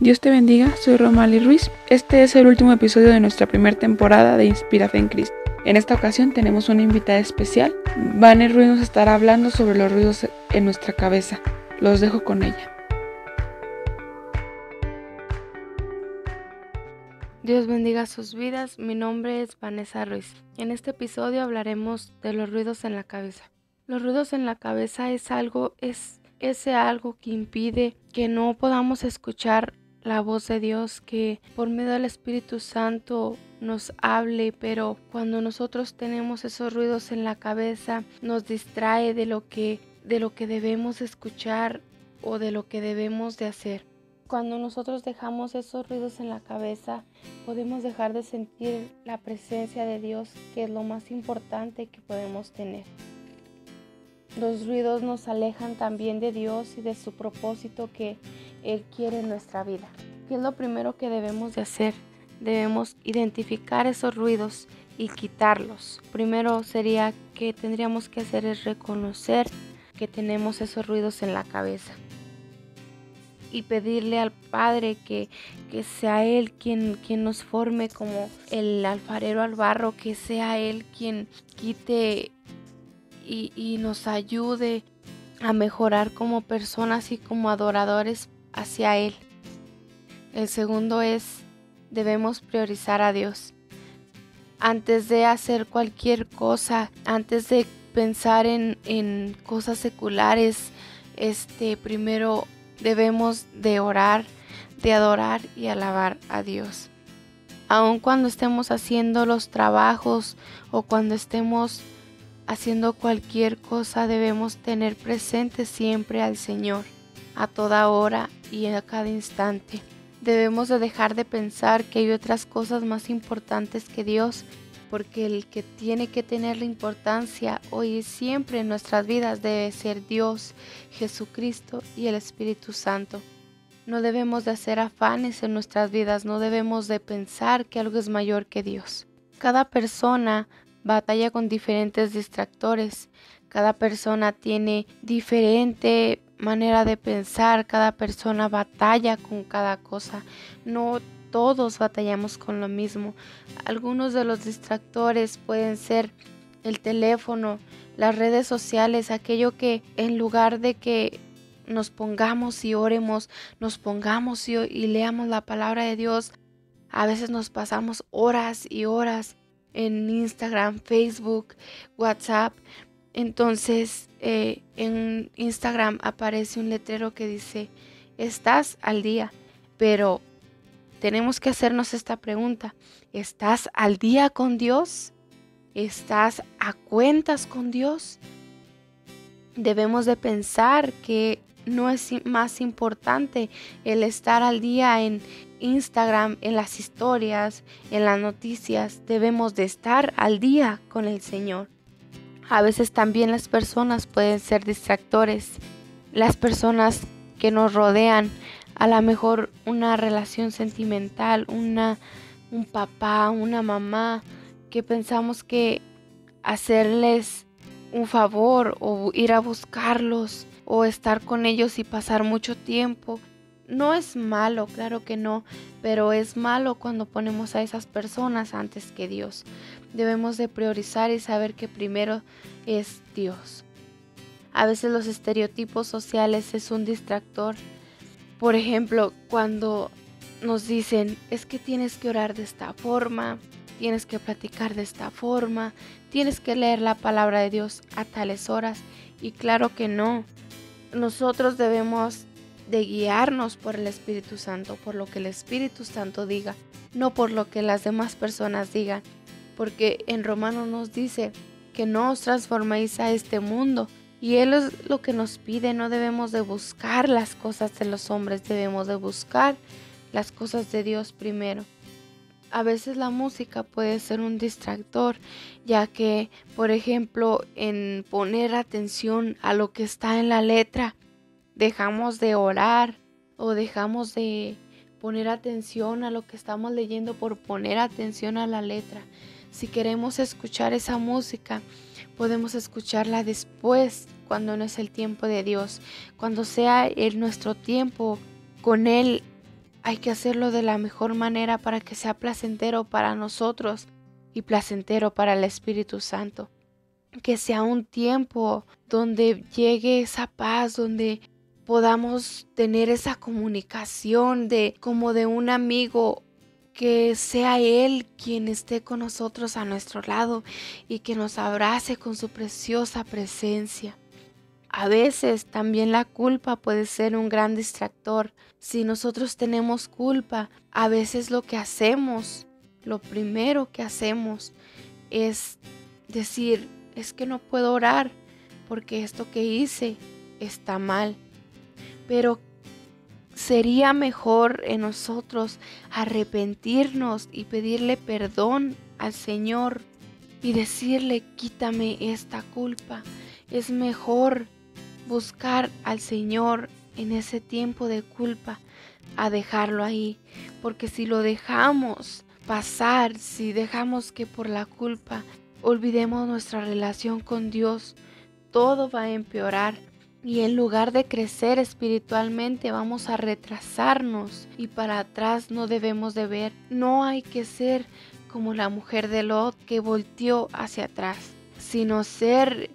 Dios te bendiga, soy Romali Ruiz. Este es el último episodio de nuestra primera temporada de Inspira Fe en Cristo. En esta ocasión tenemos una invitada especial. Vane Ruiz nos estará hablando sobre los ruidos en nuestra cabeza. Los dejo con ella. Dios bendiga sus vidas. Mi nombre es Vanessa Ruiz. En este episodio hablaremos de los ruidos en la cabeza. Los ruidos en la cabeza es algo, es ese algo que impide que no podamos escuchar la voz de Dios, que por medio del Espíritu Santo nos hable, pero cuando nosotros tenemos esos ruidos en la cabeza, nos distrae de lo que de lo que debemos escuchar o de lo que debemos de hacer. Cuando nosotros dejamos esos ruidos en la cabeza, podemos dejar de sentir la presencia de Dios, que es lo más importante que podemos tener. Los ruidos nos alejan también de Dios y de su propósito que Él quiere en nuestra vida. ¿Qué es lo primero que debemos de hacer? Debemos identificar esos ruidos y quitarlos. Primero sería que tendríamos que hacer es reconocer que tenemos esos ruidos en la cabeza y pedirle al Padre que, que sea Él quien, quien nos forme como el alfarero al barro, que sea Él quien quite y, nos ayude a mejorar como personas y como adoradores hacia Él. El segundo es, debemos priorizar a Dios. Antes de hacer cualquier cosa, antes de pensar en, en cosas seculares, este, primero debemos de orar, de adorar y alabar a Dios. Aun cuando estemos haciendo los trabajos o cuando estemos haciendo cualquier cosa debemos tener presente siempre al Señor, a toda hora y a cada instante. Debemos de dejar de pensar que hay otras cosas más importantes que Dios, porque el que tiene que tener la importancia hoy y siempre en nuestras vidas debe ser Dios, Jesucristo y el Espíritu Santo. No debemos de hacer afanes en nuestras vidas, no debemos de pensar que algo es mayor que Dios. Cada persona batalla con diferentes distractores. Cada persona tiene diferente manera de pensar, cada persona batalla con cada cosa. No todos batallamos con lo mismo. Algunos de los distractores pueden ser el teléfono, las redes sociales, aquello que en lugar de que nos pongamos y oremos, nos pongamos y, leamos la palabra de Dios, a veces nos pasamos horas y horas en Instagram, Facebook, WhatsApp. Entonces eh, en Instagram aparece un letrero que dice, estás al día, pero tenemos que hacernos esta pregunta, ¿estás al día con Dios? ¿Estás a cuentas con Dios? Debemos de pensar que no es más importante el estar al día en Instagram, en las historias, en las noticias. Debemos de estar al día con el Señor. A veces también las personas pueden ser distractores. Las personas que nos rodean, a lo mejor una relación sentimental, una, un papá, una mamá, que pensamos que hacerles un favor o ir a buscarlos o estar con ellos y pasar mucho tiempo. No es malo, claro que no, pero es malo cuando ponemos a esas personas antes que Dios. Debemos de priorizar y saber que primero es Dios. A veces los estereotipos sociales es un distractor. Por ejemplo, cuando nos dicen, es que tienes que orar de esta forma, tienes que platicar de esta forma, tienes que leer la palabra de Dios a tales horas. Y claro que no, nosotros debemos de guiarnos por el Espíritu Santo, por lo que el Espíritu Santo diga, no por lo que las demás personas digan, porque en Romano nos dice que no os transforméis a este mundo, y Él es lo que nos pide, no debemos de buscar las cosas de los hombres, debemos de buscar las cosas de Dios primero. A veces la música puede ser un distractor, ya que, por ejemplo, en poner atención a lo que está en la letra, dejamos de orar o dejamos de poner atención a lo que estamos leyendo por poner atención a la letra. Si queremos escuchar esa música, podemos escucharla después, cuando no es el tiempo de Dios, cuando sea el, nuestro tiempo con Él hay que hacerlo de la mejor manera para que sea placentero para nosotros y placentero para el Espíritu Santo. Que sea un tiempo donde llegue esa paz, donde podamos tener esa comunicación de como de un amigo que sea Él quien esté con nosotros a nuestro lado y que nos abrace con su preciosa presencia. A veces también la culpa puede ser un gran distractor. Si nosotros tenemos culpa, a veces lo que hacemos, lo primero que hacemos es decir, es que no puedo orar porque esto que hice está mal. Pero sería mejor en nosotros arrepentirnos y pedirle perdón al Señor y decirle, quítame esta culpa. Es mejor buscar al Señor en ese tiempo de culpa a dejarlo ahí, porque si lo dejamos pasar, si dejamos que por la culpa olvidemos nuestra relación con Dios, todo va a empeorar y en lugar de crecer espiritualmente vamos a retrasarnos y para atrás no debemos de ver. No hay que ser como la mujer de Lot que volteó hacia atrás, sino ser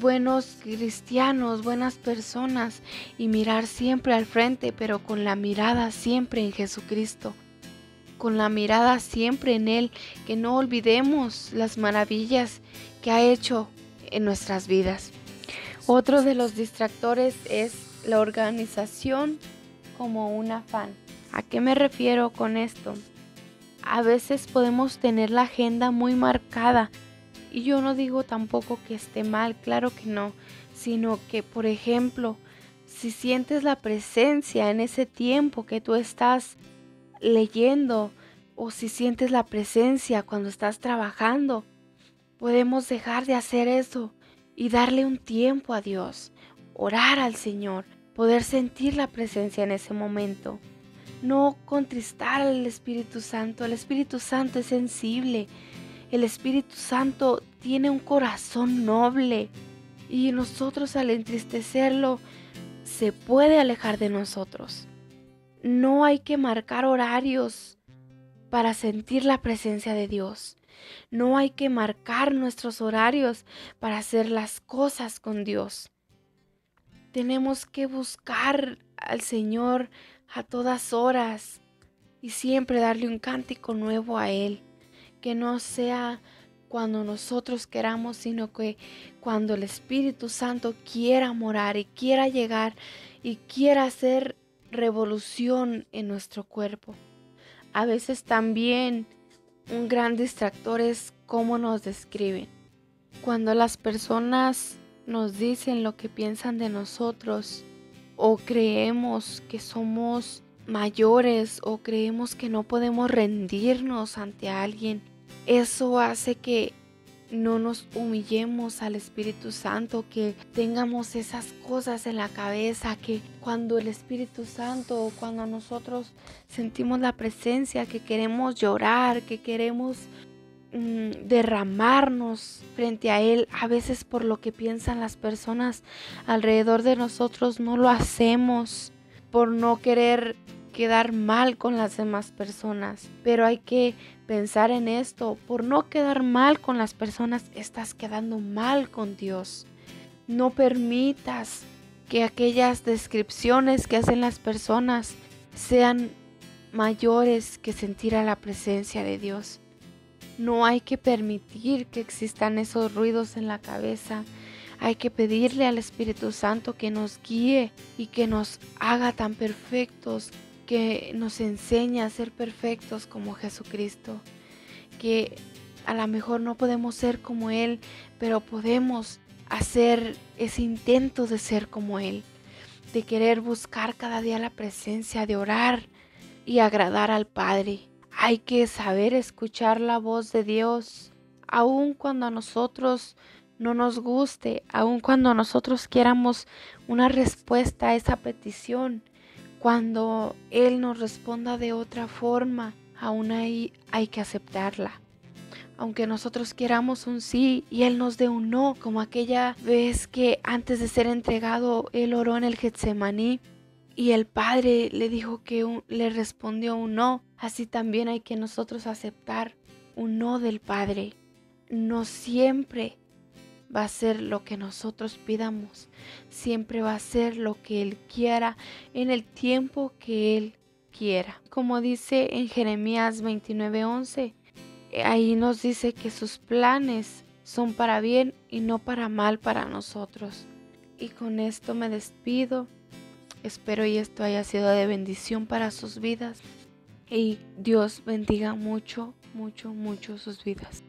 buenos cristianos, buenas personas y mirar siempre al frente, pero con la mirada siempre en Jesucristo, con la mirada siempre en Él, que no olvidemos las maravillas que ha hecho en nuestras vidas. Otro de los distractores es la organización como un afán. ¿A qué me refiero con esto? A veces podemos tener la agenda muy marcada y yo no digo tampoco que esté mal, claro que no, sino que, por ejemplo, si sientes la presencia en ese tiempo que tú estás leyendo o si sientes la presencia cuando estás trabajando, podemos dejar de hacer eso y darle un tiempo a Dios, orar al Señor, poder sentir la presencia en ese momento. No contristar al Espíritu Santo. El Espíritu Santo es sensible. El Espíritu Santo tiene un corazón noble. Y nosotros al entristecerlo, se puede alejar de nosotros. No hay que marcar horarios para sentir la presencia de Dios. No hay que marcar nuestros horarios para hacer las cosas con Dios. Tenemos que buscar al Señor a todas horas y siempre darle un cántico nuevo a Él. Que no sea cuando nosotros queramos, sino que cuando el Espíritu Santo quiera morar y quiera llegar y quiera hacer revolución en nuestro cuerpo. A veces también un gran distractor es cómo nos describen. Cuando las personas nos dicen lo que piensan de nosotros o creemos que somos mayores o creemos que no podemos rendirnos ante alguien, eso hace que no nos humillemos al Espíritu Santo, que tengamos esas cosas en la cabeza, que cuando el Espíritu Santo cuando nosotros sentimos la presencia, que queremos llorar, que queremos mm, derramarnos frente a Él, a veces por lo que piensan las personas alrededor de nosotros, no lo hacemos por no querer quedar mal con las demás personas, pero hay que pensar en esto. Por no quedar mal con las personas, estás quedando mal con Dios. No permitas que aquellas descripciones que hacen las personas sean mayores que sentir a la presencia de Dios. No hay que permitir que existan esos ruidos en la cabeza. Hay que pedirle al Espíritu Santo que nos guíe y que nos haga tan perfectos que nos enseña a ser perfectos como Jesucristo, que a lo mejor no podemos ser como Él, pero podemos hacer ese intento de ser como Él, de querer buscar cada día la presencia, de orar y agradar al Padre. Hay que saber escuchar la voz de Dios, aun cuando a nosotros no nos guste, aun cuando nosotros quieramos una respuesta a esa petición. Cuando Él nos responda de otra forma, aún ahí hay que aceptarla. Aunque nosotros queramos un sí y Él nos dé un no, como aquella vez que antes de ser entregado Él oró en el Getsemaní y el padre le dijo que le respondió un no. Así también hay que nosotros aceptar un no del padre. No siempre va a ser lo que nosotros pidamos. Siempre va a ser lo que Él quiera en el tiempo que Él quiera. Como dice en Jeremías 29:11, ahí nos dice que sus planes son para bien y no para mal para nosotros. Y con esto me despido. Espero y esto haya sido de bendición para sus vidas. Y Dios bendiga mucho, mucho, mucho sus vidas.